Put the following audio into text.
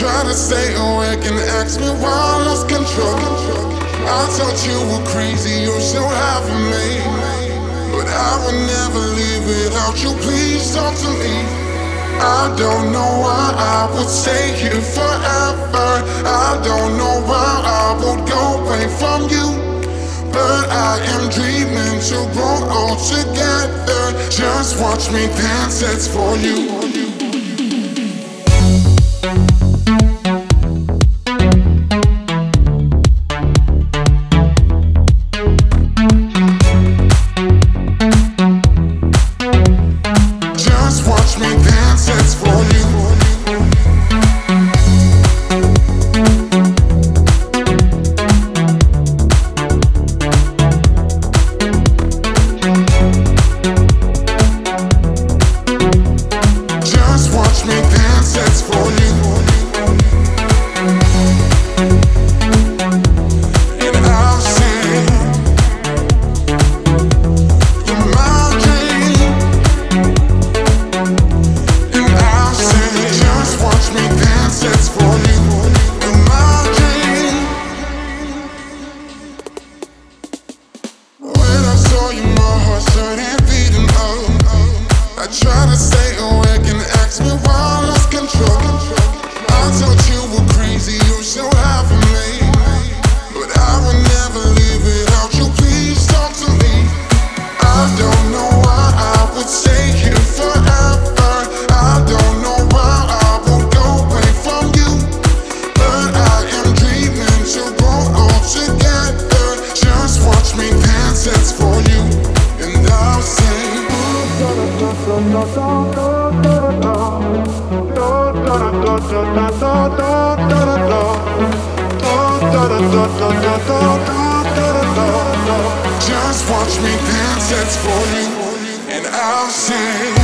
try to stay awake and ask me why I lost control. I thought you were crazy, you're so of me. But I would never leave without you, please talk to me. I don't know why I would stay here forever. I don't know why I would go away from you. But I am dreaming to grow old together. Just watch me dance, it's for you. Just watch me dance, it's for you. And I'll say,